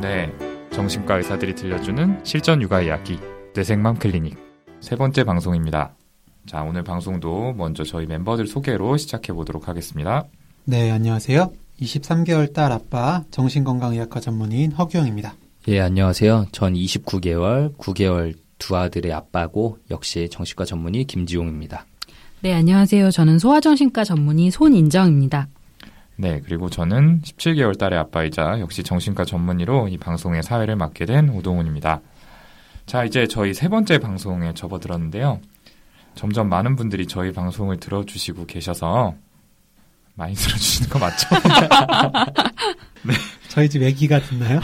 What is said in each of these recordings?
네, 정신과 의사들이 들려주는 실전 육아 이야기 뇌생맘 클리닉 세 번째 방송입니다. 자, 오늘 방송도 먼저 저희 멤버들 소개로 시작해 보도록 하겠습니다. 네, 안녕하세요. 23개월 딸 아빠 정신건강의학과 전문의인 허규영입니다. 예, 안녕하세요. 전 29개월, 9개월 두 아들의 아빠고 역시 정신과 전문의 김지용입니다. 네, 안녕하세요. 저는 소아정신과 전문의 손인정입니다. 네, 그리고 저는 17개월 딸의 아빠이자 역시 정신과 전문의로 이 방송의 사회를 맡게 된 오동훈입니다. 자, 이제 저희 세 번째 방송에 접어들었는데요. 점점 많은 분들이 저희 방송을 들어주시고 계셔서 많이 들어주시는 거 맞죠? 네. 저희 집 애기가 듣나요?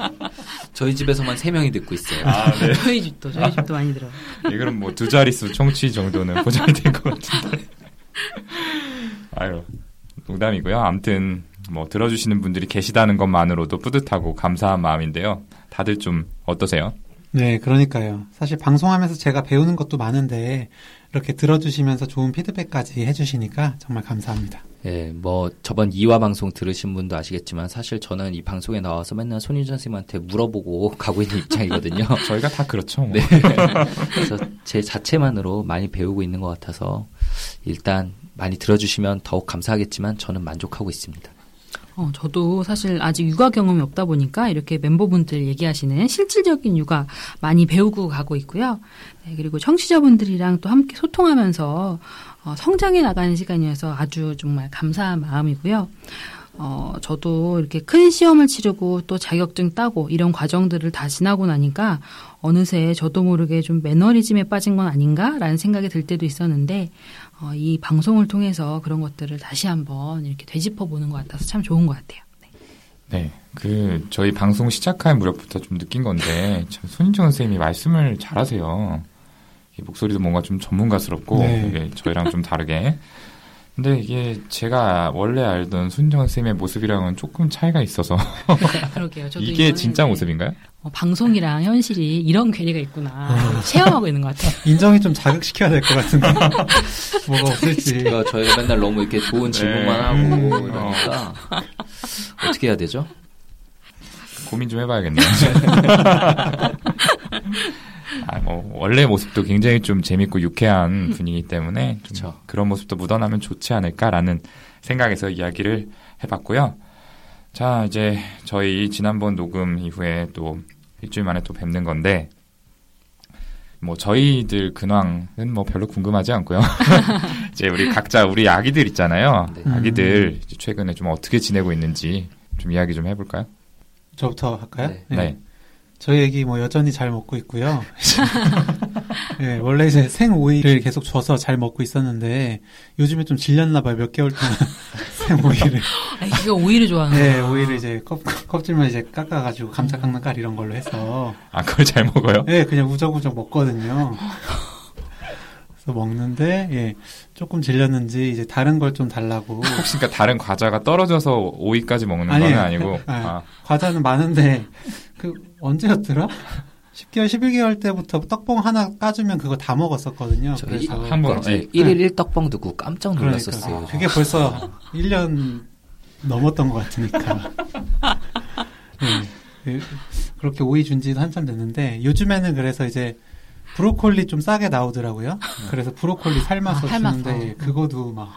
저희 집에서만 3명이 듣고 있어요. 아, 네. 저희 집도, 저희 집도 많이 들어요. 네, 그럼 뭐 두 자릿수 청취 정도는 보장이 될 것 같은데. 아유, 농담이고요. 아무튼 뭐 들어주시는 분들이 계시다는 것만으로도 뿌듯하고 감사한 마음인데요. 다들 좀 어떠세요? 네, 그러니까요. 사실 방송하면서 제가 배우는 것도 많은데 이렇게 들어주시면서 좋은 피드백까지 해주시니까 정말 감사합니다. 예, 뭐 저번 2화 방송 들으신 분도 아시겠지만 사실 저는 이 방송에 나와서 맨날 손희준 선생님한테 물어보고 가고 있는 입장이거든요. 저희가 다 그렇죠. 뭐. 네. 그래서 제 자체만으로 많이 배우고 있는 것 같아서 일단 많이 들어주시면 더욱 감사하겠지만 저는 만족하고 있습니다. 어, 저도 사실 아직 육아 경험이 없다 보니까 이렇게 멤버분들 얘기하시는 실질적인 육아 많이 배우고 가고 있고요. 네, 그리고 청취자분들이랑 또 함께 소통하면서 어, 성장해 나가는 시간이어서 아주 정말 감사한 마음이고요. 어, 저도 이렇게 큰 시험을 치르고 또 자격증 따고 이런 과정들을 다 지나고 나니까 어느새 저도 모르게 좀 매너리즘에 빠진 건 아닌가라는 생각이 들 때도 있었는데 어, 이 방송을 통해서 그런 것들을 다시 한번 이렇게 되짚어 보는 것 같아서 참 좋은 것 같아요. 네. 네. 그, 저희 방송 시작할 무렵부터 좀 느낀 건데, 손인정 선생님이 말씀을 잘하세요. 목소리도 뭔가 좀 전문가스럽고, 네. 저희랑 좀 다르게. 근데 이게 제가 원래 알던 순정 쌤의 모습이랑은 조금 차이가 있어서. 그러게요. 저도 이게 진짜 모습인가요? 어, 방송이랑 현실이 이런 괴리가 있구나. 체험하고 있는 것 같아요. 인정이 좀 자극시켜야 될 것 같은데. 뭐가 없을지. 그러니까 저희가 맨날 너무 이렇게 좋은 질문만 네. 하고 음. 이러니까 어떻게 해야 되죠? 고민 좀 해봐야겠네요. 아, 뭐 원래 모습도 굉장히 좀 재밌고 유쾌한 분이기 때문에 좀 그런 모습도 묻어나면 좋지 않을까라는 생각에서 이야기를 해봤고요. 자, 이제 저희 지난번 녹음 이후에 또 일주일 만에 또 뵙는 건데 뭐 저희들 근황은 뭐 별로 궁금하지 않고요. 이제 우리 각자 우리 아기들 있잖아요. 네. 아기들 최근에 좀 어떻게 지내고 있는지 좀 이야기 좀 해볼까요? 저부터 할까요? 네. 네. 네. 저희 애기 뭐 여전히 잘 먹고 있고요. 네, 원래 이제 생 오이를 계속 줘서 잘 먹고 있었는데 요즘에 좀 질렸나 봐요. 몇 개월 동안 생 오이를. 아, 이거 오이를 좋아하는 네, 오이를 이제 껍, 껍질만 이제 깎아가지고 감자 깎는 깔 이런 걸로 해서. 아, 그걸 잘 먹어요? 네, 그냥 우적우적 먹거든요. 그래서 먹는데 예 조금 질렸는지 이제 다른 걸 좀 달라고 혹시 그러니까 다른 과자가 떨어져서 오이까지 먹는 아니에요. 건 아니고 아, 아. 과자는 많은데 그 언제였더라? 10개월, 11개월 때부터 떡봉 하나 까주면 그거 다 먹었었거든요. 그래서 한 번, 네. 1일 1떡봉 듣고 깜짝 놀랐었어요. 그러니까. 그게 벌써 1년 넘었던 것 같으니까. 네. 그렇게 오이 준 지도 한참 됐는데, 요즘에는 그래서 이제 브로콜리 좀 싸게 나오더라고요. 그래서 브로콜리 삶아서 아, 주는데, 그거도 막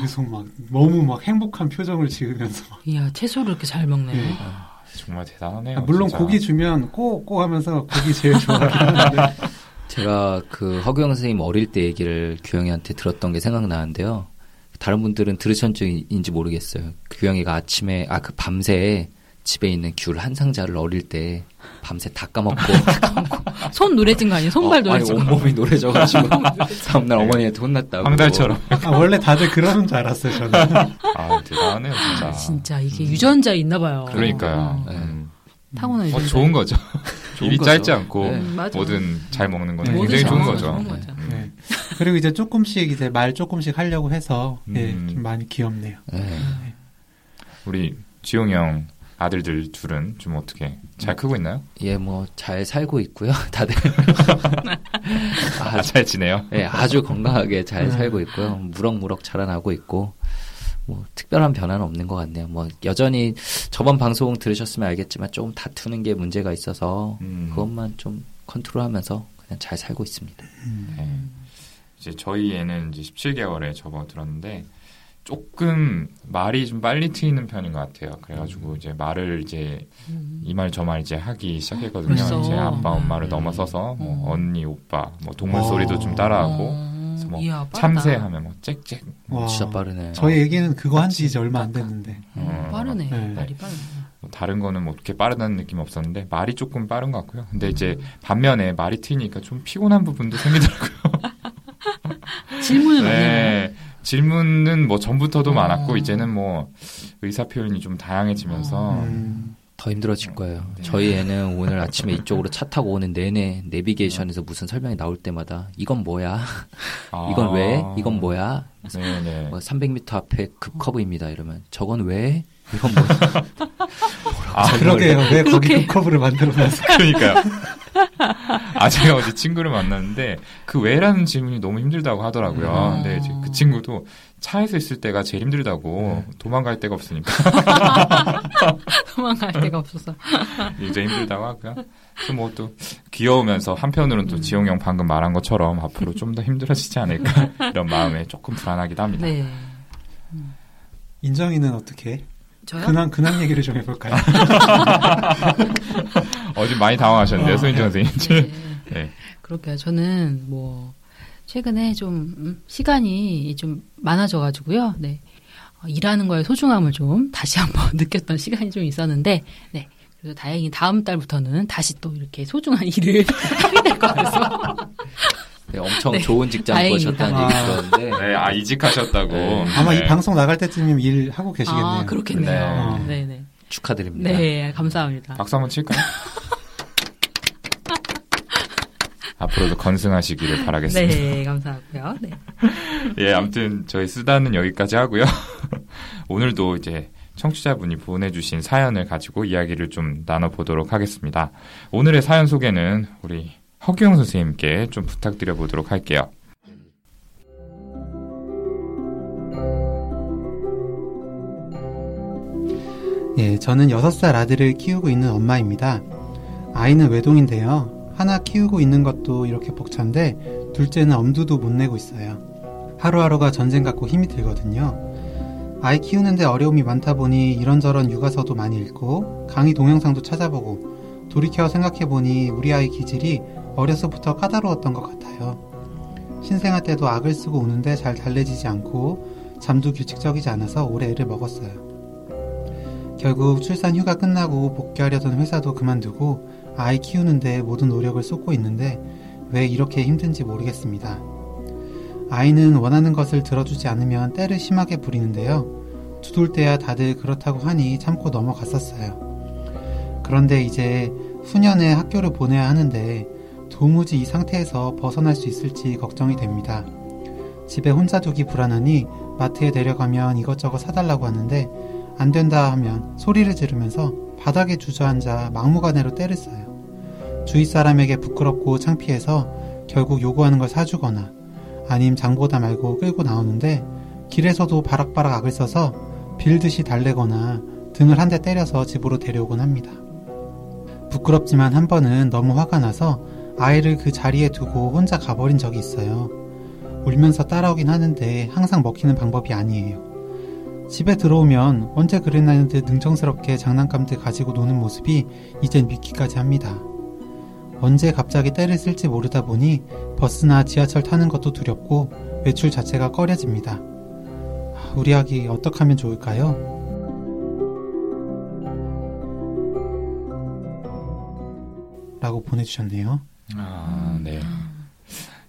계속 막 너무 막 행복한 표정을 지으면서. 이야, 채소를 이렇게 잘 먹네. 네. 정말 대단하네요. 아, 물론 진짜. 고기 주면 꼬꼬 하면서 고기 제일 좋아하는데 제가 그 허경 선생님 어릴 때 얘기를 규영이한테 들었던 게 생각나는데요. 다른 분들은 들으셨는지 모르겠어요. 규영이가 아침에 아 그 밤새 집에 있는 귤 한 상자를 어릴 때 밤새 다 까먹고 손 노래진 거 아니에요? 손발 어, 노래진 거. 온몸이 노래져가지고 다음날 어머니한테 혼났다고. 황달처럼. 아, 원래 다들 그러는 줄 알았어요 저는. 아 대단하네요 진짜. 아, 진짜 이게 음. 유전자 있나 봐요. 그러니까요. 어. 음. 타고난 유전자. 어, 좋은 거죠. 입이 짧지 않고 네. 뭐든 잘 먹는 건 네. 굉장히 좋은 거죠. 좋은 거죠. 네. 네. 그리고 이제 조금씩 이제 말 조금씩 하려고 해서 예, 음. 좀 많이 귀엽네요. 네. 우리 지용 형 아들들 둘은 좀 어떻게 잘 크고 있나요? 예, 뭐 잘 살고 있고요. 다들 아, 잘 지내요? 예, 아주 건강하게 잘 네. 살고 있고요. 무럭무럭 자라나고 있고 뭐 특별한 변화는 없는 것 같네요. 뭐 여전히 저번 방송 들으셨으면 알겠지만 조금 다투는 게 문제가 있어서 음. 그것만 좀 컨트롤하면서 그냥 잘 살고 있습니다. 음. 네. 이제 저희 애는 이제 17개월에 접어들었는데 조금 말이 좀 빨리 트이는 편인 것 같아요. 그래가지고 음. 이제 말을 이제 음. 이말 저 말 이제 하기 시작했거든요. 벌써? 이제 아빠 엄마를 음. 넘어서서 뭐 언니 오빠 뭐 동물 소리도 좀 따라하고 그래서 뭐 이야, 참새하면 뭐 짹짹. 와, 진짜 빠르네. 저희 애기는 그거 한 지 이제 얼마 안 됐는데. 어, 빠르네. 네. 말이 빠르네. 뭐 다른 거는 뭐 그렇게 빠르다는 느낌 없었는데 말이 조금 빠른 것 같고요. 근데 이제 반면에 말이 트이니까 좀 피곤한 부분도 생기더라고요. 질문을 많이 네. 질문은 뭐 전부터도 어. 많았고 이제는 뭐 의사 표현이 좀 다양해지면서 어. 음. 더 힘들어질 거예요. 네. 저희 애는 오늘 아침에 이쪽으로 차 타고 오는 내내 내비게이션에서 무슨 설명이 나올 때마다 이건 뭐야? 아. 이건 왜? 이건 뭐야? 네네. 뭐 300m 앞에 급 커브입니다. 이러면 저건 왜? 이건 뭐? 아 그러게요. 왜 거기 급 커브를 만들어놨어? 그러니까요. 아 제가 어제 친구를 만났는데 그 왜라는 질문이 너무 힘들다고 하더라고요. 아. 근데 이제 그 친구도 차에서 있을 때가 제일 힘들다고 네. 도망갈 데가 없으니까 도망갈 데가 없어서 이제 힘들다고 하고요. 뭐또 귀여우면서 한편으로는 또 음. 지용 형 방금 말한 것처럼 앞으로 좀 더 힘들어지지 않을까 이런 마음에 조금 불안하기도 합니다. 네. 인정이는 어떻게? 저요? 근황 근황 얘기를 좀 해볼까요? 어제 많이 당황하셨는데요, 어, 소인정 네. 선생님. 네. 네. 그렇게요. 저는 뭐 최근에 좀 음, 시간이 좀 많아져가지고요. 네. 어, 일하는 거의 소중함을 좀 다시 한번 느꼈던 시간이 좀 있었는데, 네. 그래서 다행히 다음 달부터는 다시 또 이렇게 소중한 일을 하게 될 것 같아서. 네, 엄청 네. 좋은 직장 구하셨다는 얘기 들었는데. 네, 아, 이직하셨다고. 네. 아마 이 방송 나갈 때쯤이면 일 하고 계시겠네요. 아, 그렇겠네요. 네. 어. 네, 네. 축하드립니다. 네, 감사합니다. 박수 한번 칠까요? 앞으로도 건승하시기를 바라겠습니다. 네, 감사하고요. 네. 예, 아무튼 저희 수다는 여기까지 하고요. 오늘도 이제 청취자분이 보내주신 사연을 가지고 이야기를 좀 나눠보도록 하겠습니다. 오늘의 사연 소개는 우리 허규영 선생님께 좀 부탁드려 보도록 할게요. 예, 저는 6살 아들을 키우고 있는 엄마입니다. 아이는 외동인데요. 하나 키우고 있는 것도 이렇게 벅찬데 둘째는 엄두도 못 내고 있어요. 하루하루가 전쟁 같고 힘이 들거든요. 아이 키우는데 어려움이 많다 보니 이런저런 육아서도 많이 읽고 강의 동영상도 찾아보고 돌이켜 생각해보니 우리 아이 기질이 어려서부터 까다로웠던 것 같아요. 신생아 때도 악을 쓰고 우는데 잘 달래지지 않고 잠도 규칙적이지 않아서 오래 애를 먹었어요. 결국 출산 휴가 끝나고 복귀하려던 회사도 그만두고 아이 키우는데 모든 노력을 쏟고 있는데 왜 이렇게 힘든지 모르겠습니다. 아이는 원하는 것을 들어주지 않으면 때를 심하게 부리는데요. 두돌 때야 다들 그렇다고 하니 참고 넘어갔었어요. 그런데 이제 후년에 학교를 보내야 하는데 도무지 이 상태에서 벗어날 수 있을지 걱정이 됩니다. 집에 혼자 두기 불안하니 마트에 내려가면 이것저것 사달라고 하는데 안 된다 하면 소리를 지르면서 바닥에 주저앉아 막무가내로 때를 써요. 주위 사람에게 부끄럽고 창피해서 결국 요구하는 걸 사주거나 아님 장보다 말고 끌고 나오는데 길에서도 바락바락 악을 써서 빌듯이 달래거나 등을 한 대 때려서 집으로 데려오곤 합니다. 부끄럽지만 한 번은 너무 화가 나서 아이를 그 자리에 두고 혼자 가버린 적이 있어요. 울면서 따라오긴 하는데 항상 먹히는 방법이 아니에요. 집에 들어오면 언제 그랬나는 듯 능청스럽게 장난감들 가지고 노는 모습이 이젠 믿기까지 합니다. 언제 갑자기 때를 쓸지 모르다 보니 버스나 지하철 타는 것도 두렵고 외출 자체가 꺼려집니다. 우리 아기 어떻게 하면 좋을까요? 라고 보내주셨네요. 아, 네.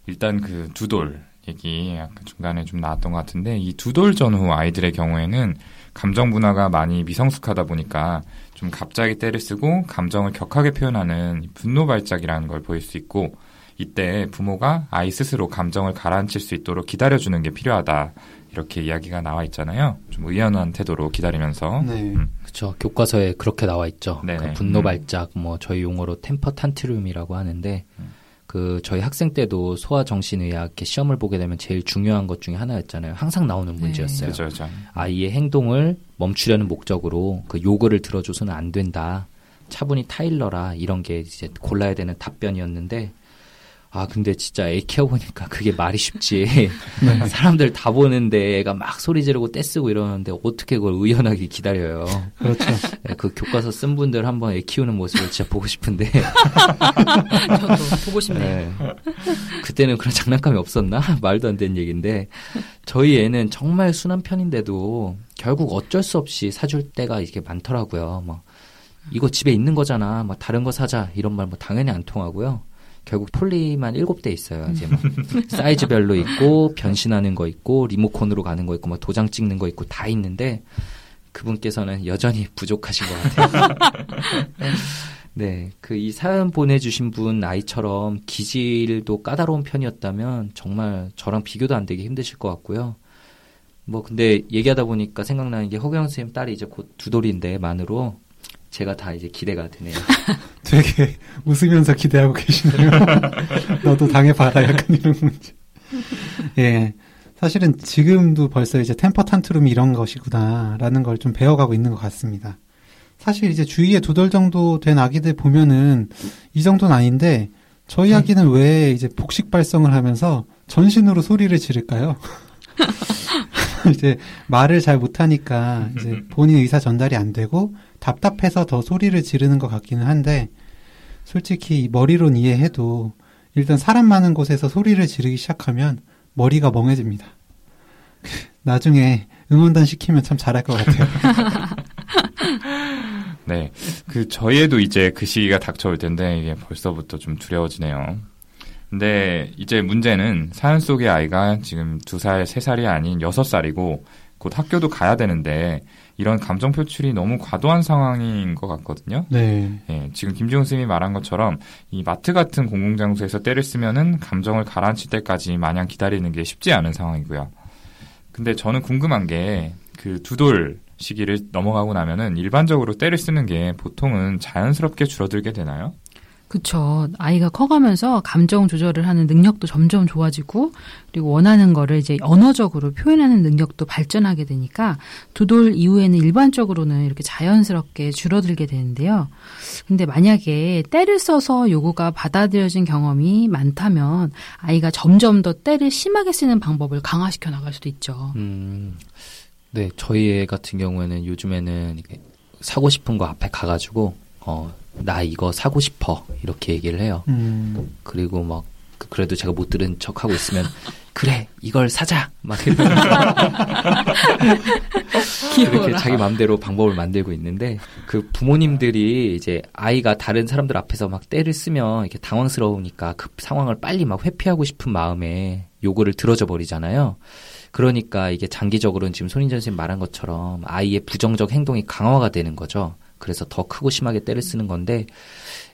일단 그 두돌 얘기 약간 중간에 좀 나왔던 것 같은데 이 두돌 전후 아이들의 경우에는 감정 분화가 많이 미성숙하다 보니까 좀 갑자기 때를 쓰고 감정을 격하게 표현하는 분노 발작이라는 걸 보일 수 있고 이때 부모가 아이 스스로 감정을 가라앉힐 수 있도록 기다려주는 게 필요하다. 이렇게 이야기가 나와 있잖아요. 좀 의연한 태도로 기다리면서. 네. 음. 그렇죠. 교과서에 그렇게 나와 있죠. 그 분노 음. 발작, 뭐 저희 용어로 템퍼 탄트룸이라고 하는데 음. 그 저희 학생 때도 소아 정신의학 시험을 보게 되면 제일 중요한 것 중에 하나였잖아요. 항상 나오는 네. 문제였어요. 네. 그렇죠, 아이의 행동을 멈추려는 목적으로 그 요구를 들어줘서는 안 된다. 차분히 타일러라 이런 게 이제 골라야 되는 답변이었는데 아 근데 진짜 애 키워보니까 그게 말이 쉽지. 네. 사람들 다 보는데 애가 막 소리 지르고 떼쓰고 이러는데 어떻게 그걸 의연하게 기다려요? 그렇죠. 네, 그 교과서 쓴 분들 한번 애 키우는 모습을 진짜 보고 싶은데. 저도 보고 싶네요. 네. 그때는 그런 장난감이 없었나? 말도 안 되는 얘기인데. 저희 애는 정말 순한 편인데도 결국 어쩔 수 없이 사줄 때가 이렇게 많더라고요. 뭐 이거 집에 있는 거잖아. 뭐 다른 거 사자. 이런 말 뭐 당연히 안 통하고요 결국 폴리만 일곱 대 있어요. 이제 뭐 사이즈별로 있고 변신하는 거 있고 리모컨으로 가는 거 있고 뭐 도장 찍는 거 있고 다 있는데 그분께서는 여전히 부족하신 것 같아요. 네, 그 이 사연 보내주신 분 아이처럼 기질도 까다로운 편이었다면 정말 저랑 비교도 안 되게 힘드실 것 같고요. 뭐 근데 얘기하다 보니까 생각나는 게 허경 선생님 딸이 이제 곧 두 돌인데 만으로 제가 다 이제 기대가 되네요. 되게 웃으면서 기대하고 계시네요. 너도 당해봐라 약간 이런 문제. 예. 사실은 지금도 벌써 이제 템퍼 탄트룸이 이런 것이구나라는 걸 좀 배워가고 있는 것 같습니다. 사실 이제 주위에 두 돌 정도 된 아기들 보면은 이 정도는 아닌데 저희 네. 아기는 왜 이제 복식 발성을 하면서 전신으로 소리를 지를까요? 이제 말을 잘 못하니까 이제 본인 의사 전달이 안 되고 답답해서 더 소리를 지르는 것 같기는 한데 솔직히 머리론 이해해도 일단 사람 많은 곳에서 소리를 지르기 시작하면 머리가 멍해집니다. 나중에 응원단 시키면 참 잘할 것 같아요. 네. 그, 저희에도 이제 그 시기가 닥쳐올 텐데, 이게 벌써부터 좀 두려워지네요. 근데 이제 문제는 사연 속의 아이가 지금 두 살, 세 살이 아닌 여섯 살이고, 곧 학교도 가야 되는데, 이런 감정 표출이 너무 과도한 상황인 것 같거든요. 네. 예, 지금 김지훈 선생님이 말한 것처럼 이 마트 같은 공공장소에서 때를 쓰면은 감정을 가라앉힐 때까지 마냥 기다리는 게 쉽지 않은 상황이고요. 근데 저는 궁금한 게 그 두돌 시기를 넘어가고 나면은 일반적으로 때를 쓰는 게 보통은 자연스럽게 줄어들게 되나요? 그쵸. 아이가 커가면서 감정 조절을 하는 능력도 점점 좋아지고, 그리고 원하는 거를 이제 언어적으로 표현하는 능력도 발전하게 되니까, 두 돌 이후에는 일반적으로는 이렇게 자연스럽게 줄어들게 되는데요. 근데 만약에 때를 써서 요구가 받아들여진 경험이 많다면, 아이가 점점 더 때를 심하게 쓰는 방법을 강화시켜 나갈 수도 있죠. 음, 네. 저희 애 같은 경우에는 요즘에는 사고 싶은 거 앞에 가가지고, 어, 나 이거 사고 싶어 이렇게 얘기를 해요. 음. 그리고 막 그래도 제가 못 들은 척 하고 있으면 그래 이걸 사자 막 이렇게 자기 마음대로 방법을 만들고 있는데 그 부모님들이 이제 아이가 다른 사람들 앞에서 막 때를 쓰면 이렇게 당황스러우니까 그 상황을 빨리 막 회피하고 싶은 마음에 요구를 들어줘 버리잖아요. 그러니까 이게 장기적으로는 지금 손인전 선생님 말한 것처럼 아이의 부정적 행동이 강화가 되는 거죠. 그래서 더 크고 심하게 때를 쓰는 건데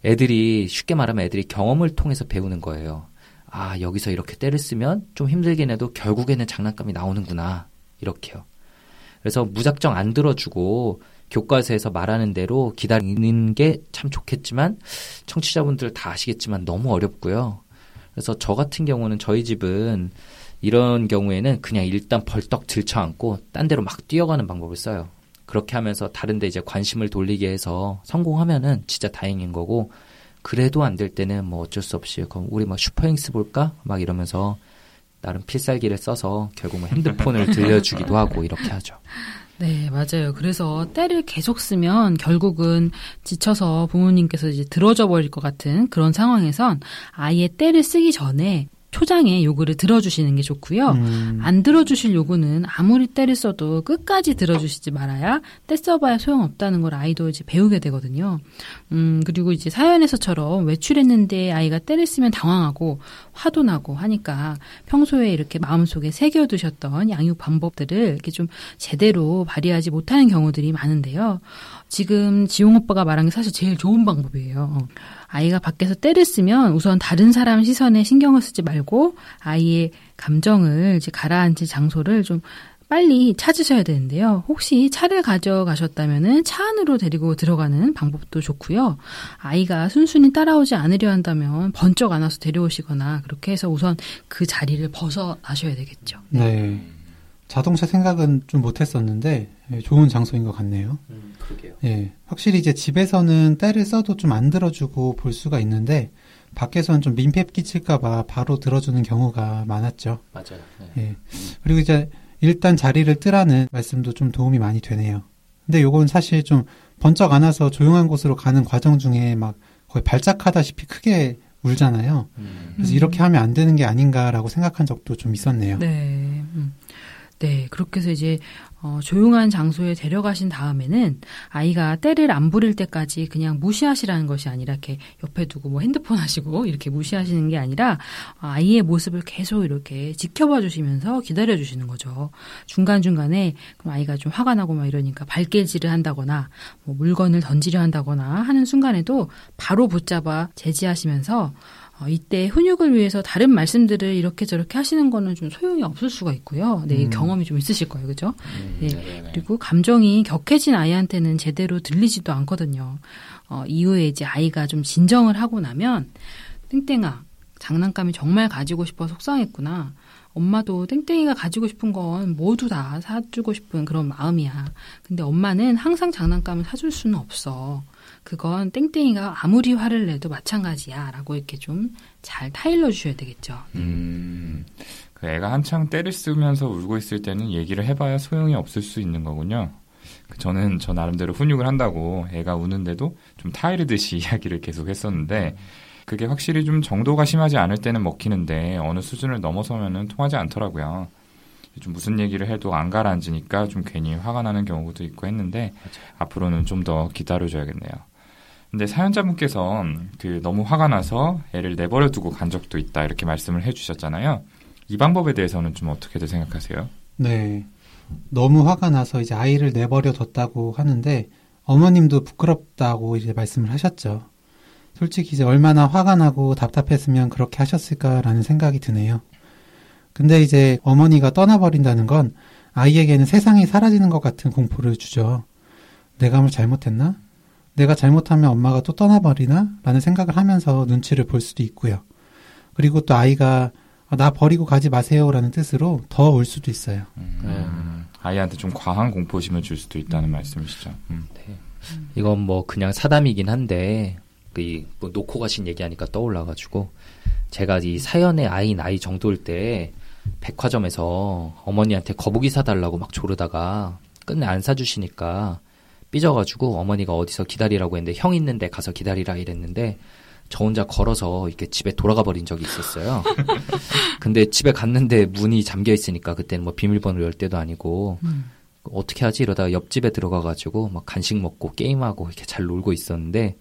애들이 쉽게 말하면 애들이 경험을 통해서 배우는 거예요. 아, 여기서 이렇게 때를 쓰면 좀 힘들긴 해도 결국에는 장난감이 나오는구나. 이렇게요. 그래서 무작정 안 들어주고 교과서에서 말하는 대로 기다리는 게 참 좋겠지만 청취자분들 다 아시겠지만 너무 어렵고요. 그래서 저 같은 경우는 저희 집은 이런 경우에는 그냥 일단 벌떡 들쳐안고 딴 데로 막 뛰어가는 방법을 써요. 그렇게 하면서 다른데 이제 관심을 돌리게 해서 성공하면은 진짜 다행인 거고 그래도 안 될 때는 뭐 어쩔 수 없이 그럼 우리 뭐 슈퍼행스 볼까 막 이러면서 나름 필살기를 써서 결국 뭐 핸드폰을 들려주기도 하고 이렇게 하죠. 네, 맞아요. 그래서 때를 계속 쓰면 결국은 지쳐서 부모님께서 이제 들어져 버릴 것 같은 그런 상황에선 아예 때를 쓰기 전에 초장에 요구를 들어주시는 게 좋고요. 음. 안 들어주실 요구는 아무리 때를 써도 끝까지 들어주시지 말아야 때 써봐야 소용없다는 걸 아이도 이제 배우게 되거든요. 음, 그리고 이제 사연에서처럼 외출했는데 아이가 때를 쓰면 당황하고 화도 나고 하니까 평소에 이렇게 마음속에 새겨두셨던 양육 방법들을 이렇게 좀 제대로 발휘하지 못하는 경우들이 많은데요. 지금 지용 오빠가 말한 게 사실 제일 좋은 방법이에요. 아이가 밖에서 때를 쓰면 우선 다른 사람 시선에 신경을 쓰지 말고 아이의 감정을 이제 가라앉힐 장소를 좀 빨리 찾으셔야 되는데요. 혹시 차를 가져가셨다면은 차 안으로 데리고 들어가는 방법도 좋고요. 아이가 순순히 따라오지 않으려 한다면 번쩍 안아서 데려오시거나 그렇게 해서 우선 그 자리를 벗어나셔야 되겠죠. 네. 자동차 생각은 좀 못했었는데 예, 좋은 장소인 것 같네요. 음, 그러게요. 예, 확실히 이제 집에서는 때를 써도 좀 안 들어주고 볼 수가 있는데 밖에서는 좀 민폐 끼칠까봐 바로 들어주는 경우가 많았죠. 맞아요. 네. 예. 그리고 이제 일단 자리를 뜨라는 말씀도 좀 도움이 많이 되네요. 근데 요건 사실 좀 번쩍 안아서 조용한 곳으로 가는 과정 중에 막 거의 발작하다시피 크게 울잖아요. 음. 그래서 이렇게 하면 안 되는 게 아닌가라고 생각한 적도 좀 있었네요. 네. 음. 네, 그렇게 해서 이제 어, 조용한 장소에 데려가신 다음에는 아이가 때를 안 부릴 때까지 그냥 무시하시라는 것이 아니라 이렇게 옆에 두고 뭐 핸드폰 하시고 이렇게 무시하시는 게 아니라 아이의 모습을 계속 이렇게 지켜봐 주시면서 기다려 주시는 거죠. 중간중간에 그럼 아이가 좀 화가 나고 막 이러니까 발길질을 한다거나 뭐 물건을 던지려 한다거나 하는 순간에도 바로 붙잡아 제지하시면서 어, 이때 훈육을 위해서 다른 말씀들을 이렇게 저렇게 하시는 거는 좀 소용이 없을 수가 있고요. 네, 음. 경험이 좀 있으실 거예요. 그죠? 음, 네. 네 그리고 감정이 격해진 아이한테는 제대로 들리지도 않거든요. 어, 이후에 이제 아이가 좀 진정을 하고 나면 땡땡아, 장난감이 정말 가지고 싶어 속상했구나. 엄마도 땡땡이가 가지고 싶은 건 모두 다 사주고 싶은 그런 마음이야. 근데 엄마는 항상 장난감을 사줄 수는 없어. 그건 땡땡이가 아무리 화를 내도 마찬가지야. 라고 이렇게 좀 잘 타일러 주셔야 되겠죠. 음, 그 애가 한창 때를 쓰면서 울고 있을 때는 얘기를 해봐야 소용이 없을 수 있는 거군요. 그 저는 저 나름대로 훈육을 한다고 애가 우는데도 좀 타이르듯이 이야기를 계속 했었는데, 그게 확실히 좀 정도가 심하지 않을 때는 먹히는데 어느 수준을 넘어서면은 통하지 않더라고요. 좀 무슨 얘기를 해도 안 가라앉으니까 좀 괜히 화가 나는 경우도 있고 했는데 맞아요. 앞으로는 좀 더 기다려줘야겠네요. 근데 사연자분께서 그 너무 화가 나서 애를 내버려 두고 간 적도 있다 이렇게 말씀을 해주셨잖아요. 이 방법에 대해서는 좀 어떻게들 생각하세요? 네. 너무 화가 나서 이제 아이를 내버려 뒀다고 하는데 어머님도 부끄럽다고 이제 말씀을 하셨죠. 솔직히 이제 얼마나 화가 나고 답답했으면 그렇게 하셨을까라는 생각이 드네요. 근데 이제 어머니가 떠나버린다는 건 아이에게는 세상이 사라지는 것 같은 공포를 주죠. 뭘 잘못했나? 내가 잘못하면 엄마가 또 떠나버리나? 라는 생각을 하면서 눈치를 볼 수도 있고요. 그리고 또 아이가 나 버리고 가지 마세요라는 뜻으로 더 올 수도 있어요. 음, 아이한테 좀 과한 공포심을 줄 수도 있다는 음. 말씀이시죠. 음. 네. 이건 뭐 그냥 사담이긴 한데 그뭐 놓고 가신 얘기하니까 떠올라가지고 제가 이 사연의 아이 나이 정도일 때 백화점에서 어머니한테 거북이 사달라고 막 조르다가 끝내 안 사주시니까 삐져가지고 어머니가 어디서 기다리라고 했는데 형 있는데 가서 기다리라 이랬는데 저 혼자 걸어서 이렇게 집에 돌아가 버린 적이 있었어요. 근데 집에 갔는데 문이 잠겨 있으니까 그때는 뭐 비밀번호 열 때도 아니고 음. 어떻게 하지 이러다가 옆집에 들어가가지고 막 간식 먹고 게임하고 이렇게 잘 놀고 있었는데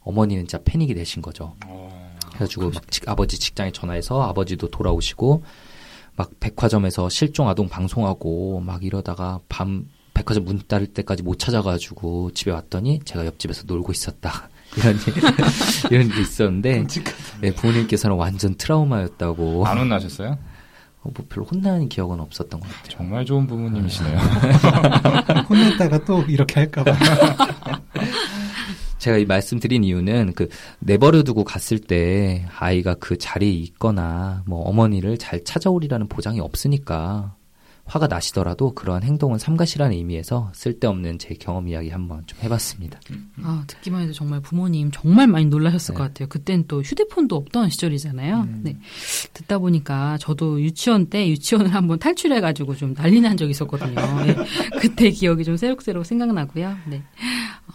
어머니는 진짜 패닉이 되신 거죠. 어, 그래가지고 막 직, 아버지 직장에 전화해서 아버지도 돌아오시고 막 백화점에서 실종 아동 방송하고 막 이러다가 밤 백화점 문 닫을 때까지 못 찾아가지고 집에 왔더니 제가 옆집에서 놀고 있었다. 이런 이런 게 있었는데 네, 부모님께서는 완전 트라우마였다고. 안 혼나셨어요? 어, 뭐 별로 혼나는 기억은 없었던 것 같아요. 정말 좋은 부모님이시네요. 혼냈다가 또 이렇게 할까봐. 제가 이 말씀드린 이유는 그 내버려 두고 갔을 때 아이가 그 자리에 있거나 뭐 어머니를 잘 찾아오리라는 보장이 없으니까 화가 나시더라도 그러한 행동은 삼가시라는 의미에서 쓸데없는 제 경험 이야기 한번 좀 해봤습니다. 아 듣기만 해도 정말 부모님 정말 많이 놀라셨을 네. 것 같아요. 그땐 또 휴대폰도 없던 시절이잖아요. 음. 네 듣다 보니까 저도 유치원 때 유치원을 한번 탈출해가지고 좀 난리 난 적이 있었거든요. 네. 그때 기억이 좀 새록새록 생각나고요. 네.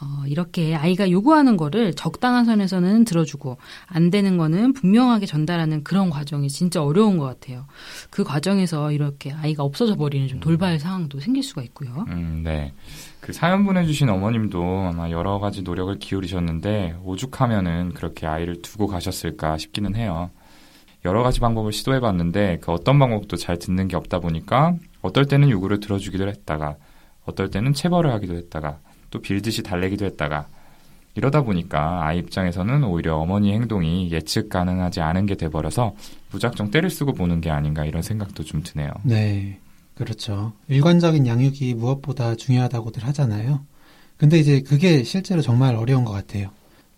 어, 이렇게 아이가 요구하는 거를 적당한 선에서는 들어주고 안 되는 거는 분명하게 전달하는 그런 과정이 진짜 어려운 것 같아요. 그 과정에서 이렇게 아이가 없어져 버리는 좀 돌발 상황도 생길 수가 있고요. 음, 네. 그 사연 보내주신 어머님도 아마 여러 가지 노력을 기울이셨는데 오죽하면은 그렇게 아이를 두고 가셨을까 싶기는 해요. 여러 가지 방법을 시도해봤는데 그 어떤 방법도 잘 듣는 게 없다 보니까 어떨 때는 요구를 들어주기도 했다가 어떨 때는 체벌을 하기도 했다가 또 빌듯이 달래기도 했다가 이러다 보니까 아이 입장에서는 오히려 어머니 행동이 예측 가능하지 않은 게 돼버려서 무작정 때를 쓰고 보는 게 아닌가 이런 생각도 좀 드네요. 네. 그렇죠. 일관적인 양육이 무엇보다 중요하다고들 하잖아요. 근데 이제 그게 실제로 정말 어려운 것 같아요.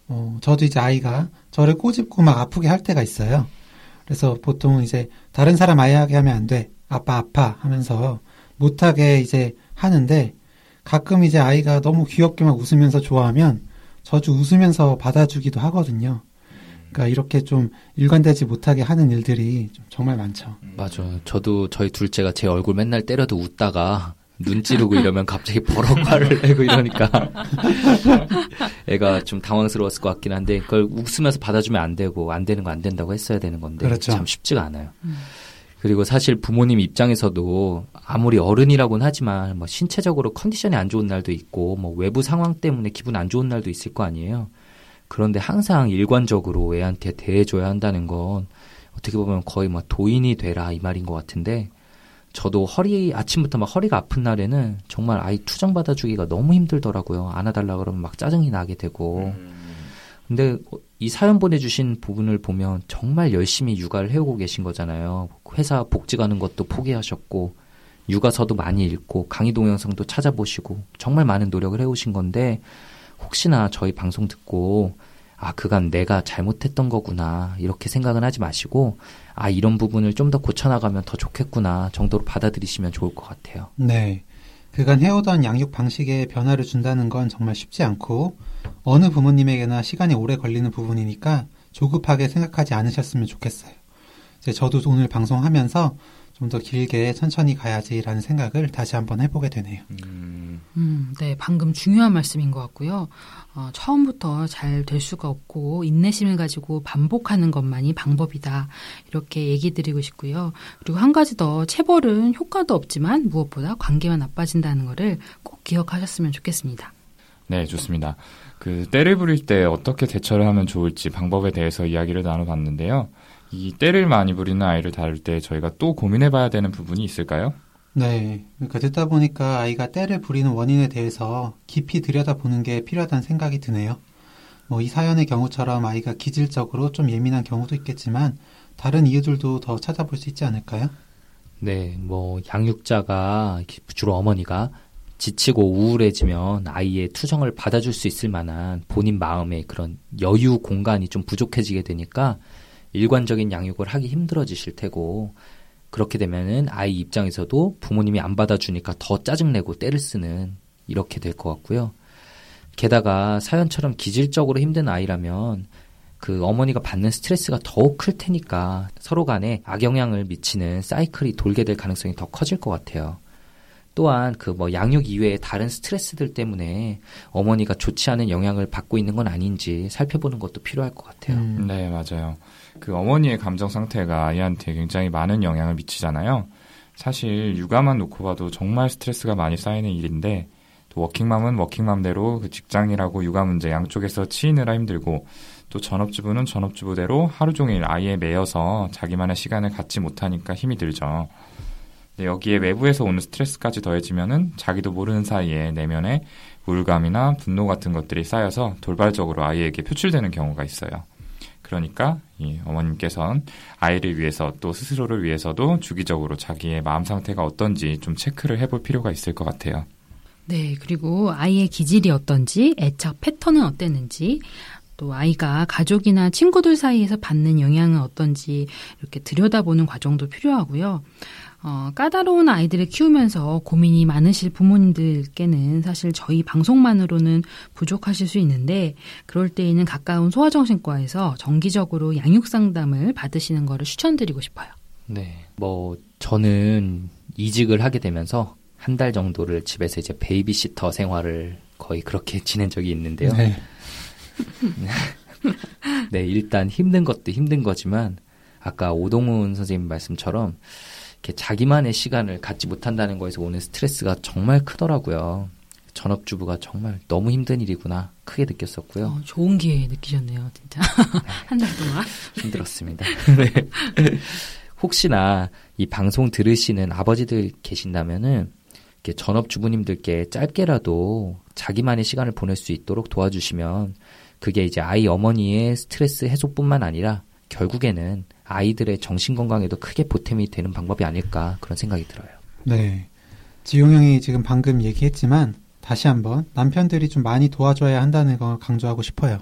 어, 저도 이제 아이가 저를 꼬집고 막 아프게 할 때가 있어요. 그래서 보통 이제 다른 사람 아이하게 하면 안 돼. 아빠 아파 하면서 못하게 이제 하는데 가끔 이제 아이가 너무 귀엽게 막 웃으면서 좋아하면 저도 웃으면서 받아주기도 하거든요. 그러니까 이렇게 좀 일관되지 못하게 하는 일들이 정말 많죠. 맞아요. 저도 저희 둘째가 제 얼굴 맨날 때려도 웃다가 눈 찌르고 이러면 갑자기 버럭 화를 내고 이러니까 애가 좀 당황스러웠을 것 같긴 한데 그걸 웃으면서 받아주면 안 되고 안 되는 거 안 된다고 했어야 되는 건데 그렇죠. 참 쉽지가 않아요. 음. 그리고 사실 부모님 입장에서도 아무리 어른이라고는 하지만 뭐 신체적으로 컨디션이 안 좋은 날도 있고 뭐 외부 상황 때문에 기분 안 좋은 날도 있을 거 아니에요. 그런데 항상 일관적으로 애한테 대해줘야 한다는 건 어떻게 보면 거의 뭐 도인이 되라 이 말인 것 같은데 저도 허리 아침부터 막 허리가 아픈 날에는 정말 아이 투정 받아주기가 너무 힘들더라고요. 안아달라 그러면 막 짜증이 나게 되고. 음. 근데 이 사연 보내주신 부분을 보면 정말 열심히 육아를 해오고 계신 거잖아요. 회사 복지 가는 것도 포기하셨고 육아서도 많이 읽고 강의 동영상도 찾아보시고 정말 많은 노력을 해오신 건데 혹시나 저희 방송 듣고 아 그간 내가 잘못했던 거구나 이렇게 생각은 하지 마시고 아 이런 부분을 좀 더 고쳐나가면 더 좋겠구나 정도로 받아들이시면 좋을 것 같아요. 네. 그간 해오던 양육 방식에 변화를 준다는 건 정말 쉽지 않고 어느 부모님에게나 시간이 오래 걸리는 부분이니까 조급하게 생각하지 않으셨으면 좋겠어요. 이제 저도 오늘 방송하면서 좀 더 길게 천천히 가야지라는 생각을 다시 한번 해보게 되네요. 음, 음 네, 방금 중요한 말씀인 것 같고요. 어, 처음부터 잘 될 수가 없고 인내심을 가지고 반복하는 것만이 방법이다. 이렇게 얘기 드리고 싶고요. 그리고 한 가지 더 체벌은 효과도 없지만 무엇보다 관계가 나빠진다는 것을 꼭 기억하셨으면 좋겠습니다. 네, 좋습니다. 그 때를 부릴 때 어떻게 대처를 하면 좋을지 방법에 대해서 이야기를 나눠봤는데요. 이 때를 많이 부리는 아이를 다룰 때 저희가 또 고민해봐야 되는 부분이 있을까요? 네. 그러니까 듣다 보니까 아이가 때를 부리는 원인에 대해서 깊이 들여다보는 게 필요하다는 생각이 드네요. 뭐 이 사연의 경우처럼 아이가 기질적으로 좀 예민한 경우도 있겠지만 다른 이유들도 더 찾아볼 수 있지 않을까요? 네. 뭐 양육자가 주로 어머니가 지치고 우울해지면 아이의 투정을 받아줄 수 있을 만한 본인 마음의 그런 여유 공간이 좀 부족해지게 되니까 일관적인 양육을 하기 힘들어지실 테고 그렇게 되면은 아이 입장에서도 부모님이 안 받아주니까 더 짜증내고 때를 쓰는 이렇게 될 것 같고요. 게다가 사연처럼 기질적으로 힘든 아이라면 그 어머니가 받는 스트레스가 더욱 클 테니까 서로 간에 악영향을 미치는 사이클이 돌게 될 가능성이 더 커질 것 같아요. 또한 그 뭐 양육 이외의 다른 스트레스들 때문에 어머니가 좋지 않은 영향을 받고 있는 건 아닌지 살펴보는 것도 필요할 것 같아요. 음. 네, 맞아요. 그 어머니의 감정 상태가 아이한테 굉장히 많은 영향을 미치잖아요. 사실 육아만 놓고 봐도 정말 스트레스가 많이 쌓이는 일인데 또 워킹맘은 워킹맘대로 그 직장이라고 육아 문제 양쪽에서 치이느라 힘들고 또 전업주부는 전업주부대로 하루 종일 아이에 매여서 자기만의 시간을 갖지 못하니까 힘이 들죠. 네, 여기에 외부에서 오는 스트레스까지 더해지면은 자기도 모르는 사이에 내면에 우울감이나 분노 같은 것들이 쌓여서 돌발적으로 아이에게 표출되는 경우가 있어요. 그러니까 이 어머님께서는 아이를 위해서 또 스스로를 위해서도 주기적으로 자기의 마음 상태가 어떤지 좀 체크를 해볼 필요가 있을 것 같아요. 네, 그리고 아이의 기질이 어떤지, 애착 패턴은 어땠는지, 또 아이가 가족이나 친구들 사이에서 받는 영향은 어떤지 이렇게 들여다보는 과정도 필요하고요. 어, 까다로운 아이들을 키우면서 고민이 많으실 부모님들께는 사실 저희 방송만으로는 부족하실 수 있는데 그럴 때에는 가까운 소아정신과에서 정기적으로 양육 상담을 받으시는 것을 추천드리고 싶어요. 네. 뭐 저는 이직을 하게 되면서 한 달 정도를 집에서 이제 베이비시터 생활을 거의 그렇게 지낸 적이 있는데요. 네. 네, 일단 힘든 것도 힘든 거지만 아까 오동훈 선생님 말씀처럼 이렇게 자기만의 시간을 갖지 못한다는 거에서 오는 스트레스가 정말 크더라고요. 전업주부가 정말 너무 힘든 일이구나 크게 느꼈었고요. 어, 좋은 기회 느끼셨네요, 진짜 한 달 동안 힘들었습니다. 네. 혹시나 이 방송 들으시는 아버지들 계신다면은 이렇게 전업주부님들께 짧게라도 자기만의 시간을 보낼 수 있도록 도와주시면 그게 이제 아이 어머니의 스트레스 해소뿐만 아니라 결국에는 아이들의 정신 건강에도 크게 보탬이 되는 방법이 아닐까 그런 생각이 들어요. 네. 지용 형이 지금 방금 얘기했지만 다시 한번 남편들이 좀 많이 도와줘야 한다는 걸 강조하고 싶어요.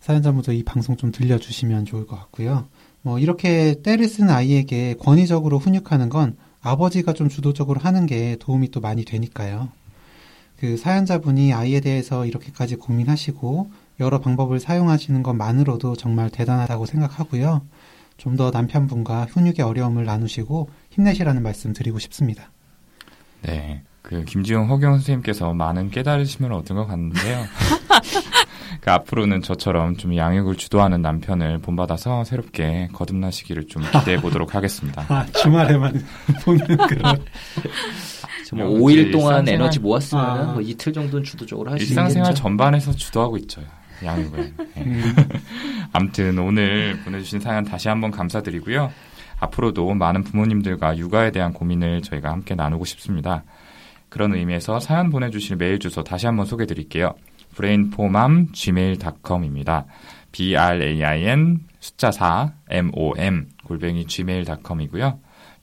사연자분도 이 방송 좀 들려주시면 좋을 것 같고요. 뭐 이렇게 때를 쓰는 아이에게 권위적으로 훈육하는 건 아버지가 좀 주도적으로 하는 게 도움이 또 많이 되니까요. 그 사연자분이 아이에 대해서 이렇게까지 고민하시고 여러 방법을 사용하시는 것만으로도 정말 대단하다고 생각하고요. 좀 더 남편분과 훈육의 어려움을 나누시고 힘내시라는 말씀 드리고 싶습니다. 네. 그 김지용 허경 선생님께서 많은 깨달으심을 얻은 것 같는데요. 그 앞으로는 저처럼 좀 양육을 주도하는 남편을 본받아서 새롭게 거듭나시기를 좀 기대해 보도록 하겠습니다. 아, 주말에만 보는 그런. 뭐 5일 동안 에너지 모았으면 아. 뭐 이틀 정도는 주도적으로 할 수 있겠죠. 일상생활 전반에서 주도하고 있죠. 네. 음. 아무튼 오늘 보내주신 사연 다시 한번 감사드리고요. 앞으로도 많은 부모님들과 육아에 대한 고민을 저희가 함께 나누고 싶습니다. 그런 의미에서 사연 보내주실 메일 주소 다시 한번 소개해 드릴게요. brainformam gmail.com입니다. b-r-a-i-n 숫자 4 m-o-m 골뱅이 gmail.com이고요.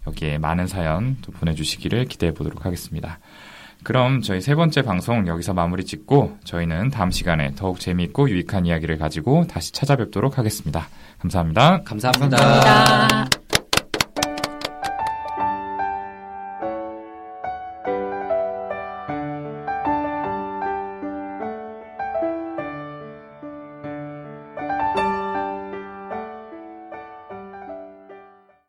여기에 많은 사연 또 보내주시기를 기대해 보도록 하겠습니다. 그럼 저희 세 번째 방송 여기서 마무리 짓고 저희는 다음 시간에 더욱 재미있고 유익한 이야기를 가지고 다시 찾아뵙도록 하겠습니다. 감사합니다. 감사합니다. 감사합니다.